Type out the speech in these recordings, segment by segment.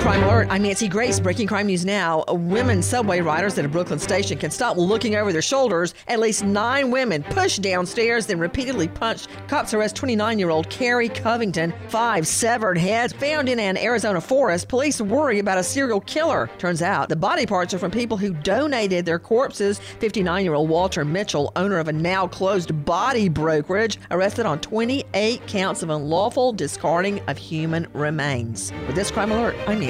Crime Alert. I'm Nancy Grace. Breaking crime news now. Women subway riders at a Brooklyn station can stop looking over their shoulders. At least nine women pushed downstairs, then repeatedly punched. Cops arrest 29 year old Carrie Covington. Five severed heads found in an Arizona forest. Police worry about a serial killer. Turns out the body parts are from people who donated their corpses. 59 year old Walter Mitchell, owner of a now closed body brokerage, arrested on 28 counts of unlawful discarding of human remains. With this crime alert, I'm Nancy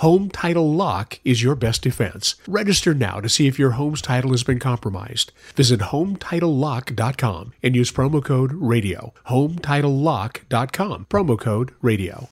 Home Title Lock is your best defense. Register now to see if your home's title has been compromised. Visit HometitleLock.com and use promo code RADIO. HometitleLock.com, promo code RADIO.